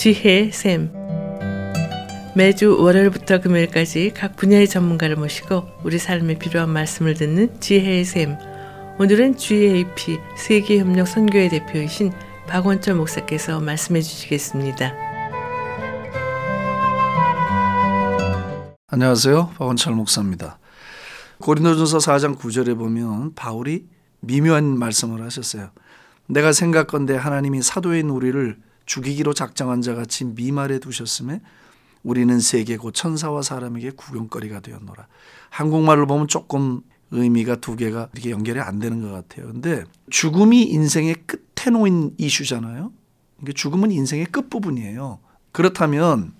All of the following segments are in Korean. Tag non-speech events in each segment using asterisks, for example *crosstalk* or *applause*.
지혜의 샘 매주 월요일부터 금요일까지 각 분야의 전문가를 모시고 우리 삶에 필요한 말씀을 듣는 지혜의 샘 오늘은 GAP 세계협력 선교회 대표이신 박원철 목사께서 말씀해 주시겠습니다. 안녕하세요. 박원철 목사입니다. 고린도전서 4장 9절에 보면 바울이 미묘한 말씀을 하셨어요. 내가 생각건대 하나님이 사도인 우리를 죽이기로 작정한 자 같이 미말에 두셨음에 우리는 세계 곧 천사와 사람에게 구경거리가 되었노라. 한국말로 보면 조금 의미가 두 개가 이렇게 연결이 안 되는 것 같아요. 근데 죽음이 인생의 끝에 놓인 이슈잖아요. 그러니까 죽음은 인생의 끝부분이에요. 그렇다면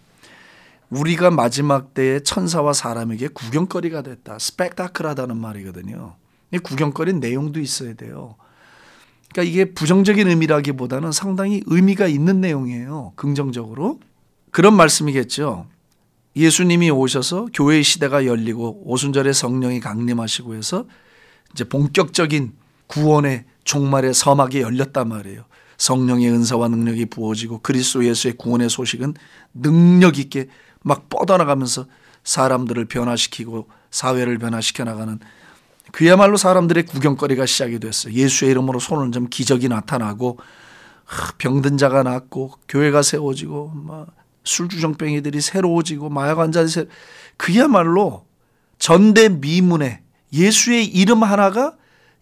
우리가 마지막 때에 천사와 사람에게 구경거리가 됐다. 스펙타클하다는 말이거든요. 구경거리 내용도 있어야 돼요. 그러니까 이게 부정적인 의미라기보다는 상당히 의미가 있는 내용이에요. 긍정적으로. 그런 말씀이겠죠. 예수님이 오셔서 교회의 시대가 열리고 오순절에 성령이 강림하시고 해서 이제 본격적인 구원의 종말의 서막이 열렸단 말이에요. 성령의 은사와 능력이 부어지고 그리스도 예수의 구원의 소식은 능력 있게 막 뻗어나가면서 사람들을 변화시키고 사회를 변화시켜 나가는 그야말로 사람들의 구경거리가 시작이 됐어요. 예수의 이름으로 손을 좀 기적이 나타나고 병든 자가 낫고 교회가 세워지고 막 술주정뱅이들이 새로워지고 마약 환자들이 새 그야말로 전대미문에 예수의 이름 하나가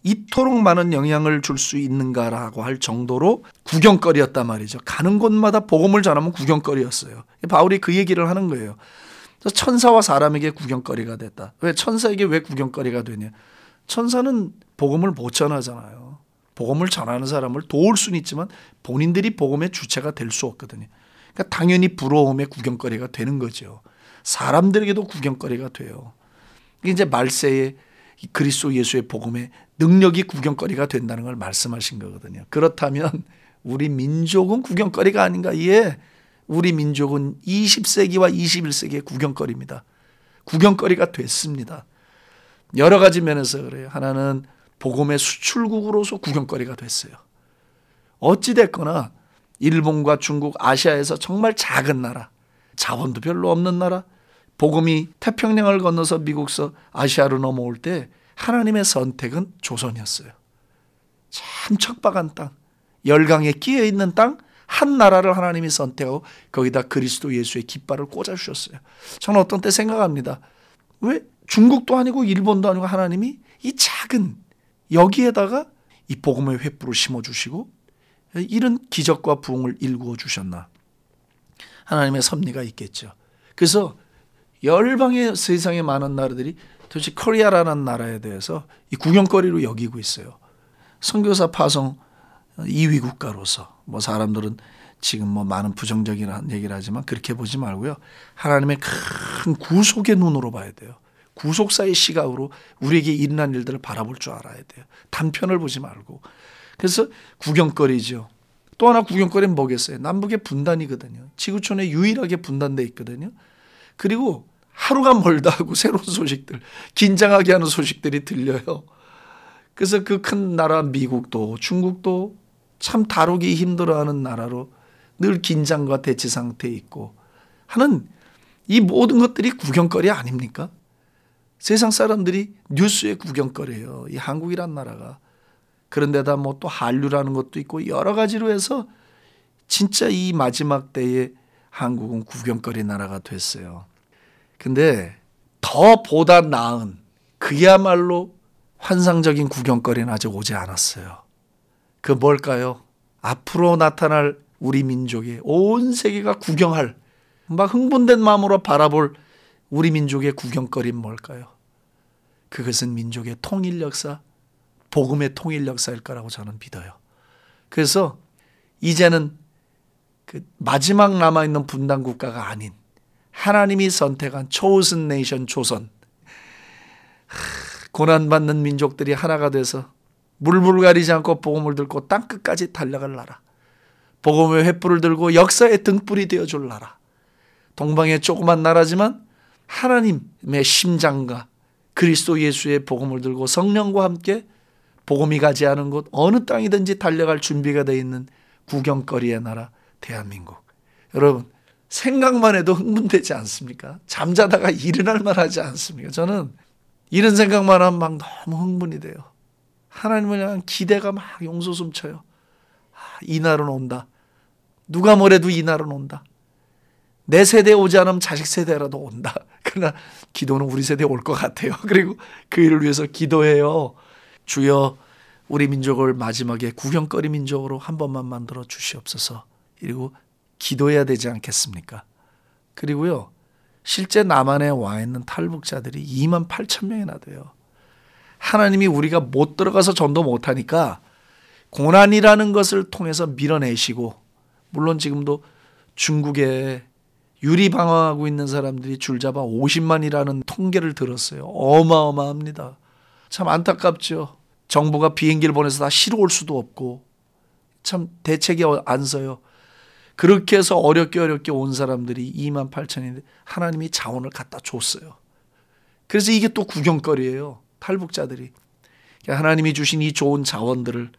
이토록 많은 영향을 줄 수 있는가라고 할 정도로 구경거리였단 말이죠. 가는 곳마다 복음을 전하면 구경거리였어요. 바울이 그 얘기를 하는 거예요. 천사와 사람에게 구경거리가 됐다. 왜 천사에게 왜 구경거리가 되냐? 천사는 복음을 못 전하잖아요. 복음을 전하는 사람을 도울 수는 있지만 본인들이 복음의 주체가 될 수 없거든요. 그러니까 당연히 부러움의 구경거리가 되는 거죠. 사람들에게도 구경거리가 돼요. 이제 말세에 그리스도 예수의 복음의 능력이 구경거리가 된다는 걸 말씀하신 거거든요. 그렇다면 우리 민족은 구경거리가 아닌가? 예. 우리 민족은 20세기와 21세기의 구경거리입니다. 구경거리가 됐습니다. 여러 가지 면에서 그래요. 하나는 복음의 수출국으로서 구경거리가 됐어요. 어찌됐거나 일본과 중국, 아시아에서 정말 작은 나라, 자원도 별로 없는 나라, 복음이 태평양을 건너서 미국서 아시아로 넘어올 때 하나님의 선택은 조선이었어요. 참 척박한 땅, 열강에 끼어 있는 땅, 한 나라를 하나님이 선택하고 거기다 그리스도 예수의 깃발을 꽂아 주셨어요. 저는 어떤 때 생각합니다. 왜 중국도 아니고 일본도 아니고 하나님이 이 작은 여기에다가 이 복음의 횃불을 심어 주시고 이런 기적과 부흥을 일구어 주셨나? 하나님의 섭리가 있겠죠. 그래서 열방의 세상에 많은 나라들이 도대체 코리아라는 나라에 대해서 이 구경거리로 여기고 있어요. 선교사 파송 2위 국가로서 뭐 사람들은 지금 뭐 많은 부정적인 얘기를 하지만 그렇게 보지 말고요. 하나님의 큰 구속의 눈으로 봐야 돼요. 구속사의 시각으로 우리에게 일어난 일들을 바라볼 줄 알아야 돼요. 단편을 보지 말고. 그래서 구경거리죠. 또 하나 구경거리는 뭐겠어요? 남북의 분단이거든요. 지구촌에 유일하게 분단돼 있거든요. 그리고 하루가 멀다 하고 새로운 소식들, 긴장하게 하는 소식들이 들려요. 그래서 그 큰 나라 미국도 중국도 참 다루기 힘들어하는 나라로 늘 긴장과 대치 상태에 있고 하는 이 모든 것들이 구경거리 아닙니까? 세상 사람들이 뉴스의 구경거리예요. 이 한국이란 나라가. 그런데다 뭐 또 한류라는 것도 있고 여러 가지로 해서 진짜 이 마지막 때에 한국은 구경거리 나라가 됐어요. 근데 더 보다 나은 그야말로 환상적인 구경거리는 아직 오지 않았어요. 그 뭘까요? 앞으로 나타날 우리 민족의 온 세계가 구경할 막 흥분된 마음으로 바라볼 우리 민족의 구경거리는 뭘까요? 그것은 민족의 통일 역사, 복음의 통일 역사일 거라고 저는 믿어요. 그래서 이제는 그 마지막 남아 있는 분단 국가가 아닌 하나님이 선택한 초우슨 네이션 조선 고난받는 민족들이 하나가 돼서 물불 가리지 않고 복음을 들고 땅 끝까지 달려갈 나라. 복음의 횃불을 들고 역사의 등불이 되어 줄 나라. 동방의 조그만 나라지만 하나님의 심장과 그리스도 예수의 복음을 들고 성령과 함께 복음이 가지 않은 곳 어느 땅이든지 달려갈 준비가 되어 있는 구경거리의 나라 대한민국. 여러분 생각만 해도 흥분되지 않습니까? 잠자다가 일어날 만하지 않습니까? 저는 이런 생각만 하면 막 너무 흥분이 돼요. 하나님을 향한 기대가 막 용솟음 쳐요. 아, 이 날은 온다. 누가 뭐래도 이 날은 온다. 내 세대에 오지 않으면 자식 세대라도 온다. 그러나 기도는 우리 세대에 올 것 같아요. *laughs* 그리고 그 일을 위해서 기도해요. 주여 우리 민족을 마지막에 구경거리 민족으로 한 번만 만들어 주시옵소서. 그리고 기도해야 되지 않겠습니까? 그리고요. 실제 남한에 와 있는 탈북자들이 2만 8천 명이나 돼요. 하나님이 우리가 못 들어가서 전도 못하니까 고난이라는 것을 통해서 밀어내시고 물론 지금도 중국에 유리 방황하고 있는 사람들이 줄잡아 50만이라는 통계를 들었어요. 어마어마합니다. 참 안타깝죠. 정부가 비행기를 보내서 다 실어 올 수도 없고 참 대책이 안 서요. 그렇게 해서 어렵게 어렵게 온 사람들이 2만 8천인데 하나님이 자원을 갖다 줬어요. 그래서 이게 또 구경거리예요. 탈북자들이. 하나님이 주신 이 좋은 자원들을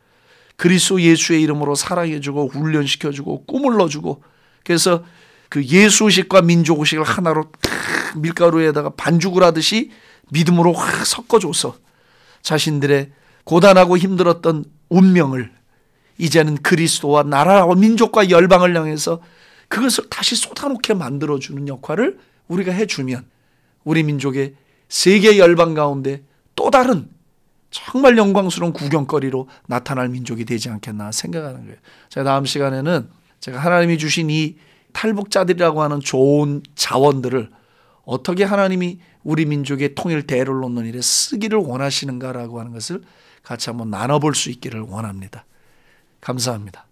그리스도 예수의 이름으로 사랑해주고 훈련시켜주고 꿈을 넣어주고 그래서 그 예수식과 민족의식을 하나로 밀가루에다가 반죽을 하듯이 믿음으로 확 섞어줘서 자신들의 고단하고 힘들었던 운명을 이제는 그리스도와 나라와 민족과 열방을 향해서 그것을 다시 쏟아놓게 만들어주는 역할을 우리가 해주면 우리 민족의 세계 열방 가운데 또 다른 정말 영광스러운 구경거리로 나타날 민족이 되지 않겠나 생각하는 거예요. 자, 다음 시간에는 제가 하나님이 주신 이 탈북자들이라고 하는 좋은 자원들을 어떻게 하나님이 우리 민족의 통일 대를 놓는 일에 쓰기를 원하시는가라고 하는 것을 같이 한번 나눠볼 수 있기를 원합니다. 감사합니다.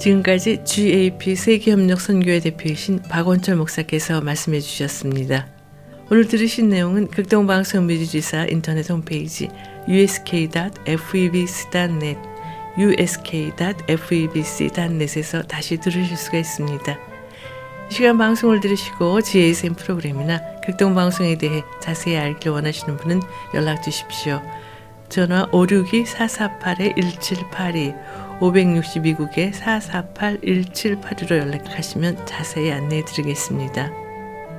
지금까지 GAP 세계협력 선교회 대표이신 박원철 목사께서 말씀해 주셨습니다. 오늘 들으신 내용은 극동방송 미주지사 인터넷 홈페이지 usk.febc.net usk.febc.net에서 다시 들으실 수가 있습니다. 이 시간 방송을 들으시고 GSM 프로그램이나 극동방송에 대해 자세히 알길 원하시는 분은 연락 주십시오. 전화 562-448-1782 562국에 448-1782로 연락하시면 자세히 안내해 드리겠습니다.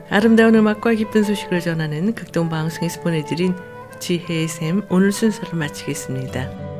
아름다운 음악과 기쁜 소식을 전하는 극동방송에서 보내드린 지혜의 샘 오늘 순서를 마치겠습니다.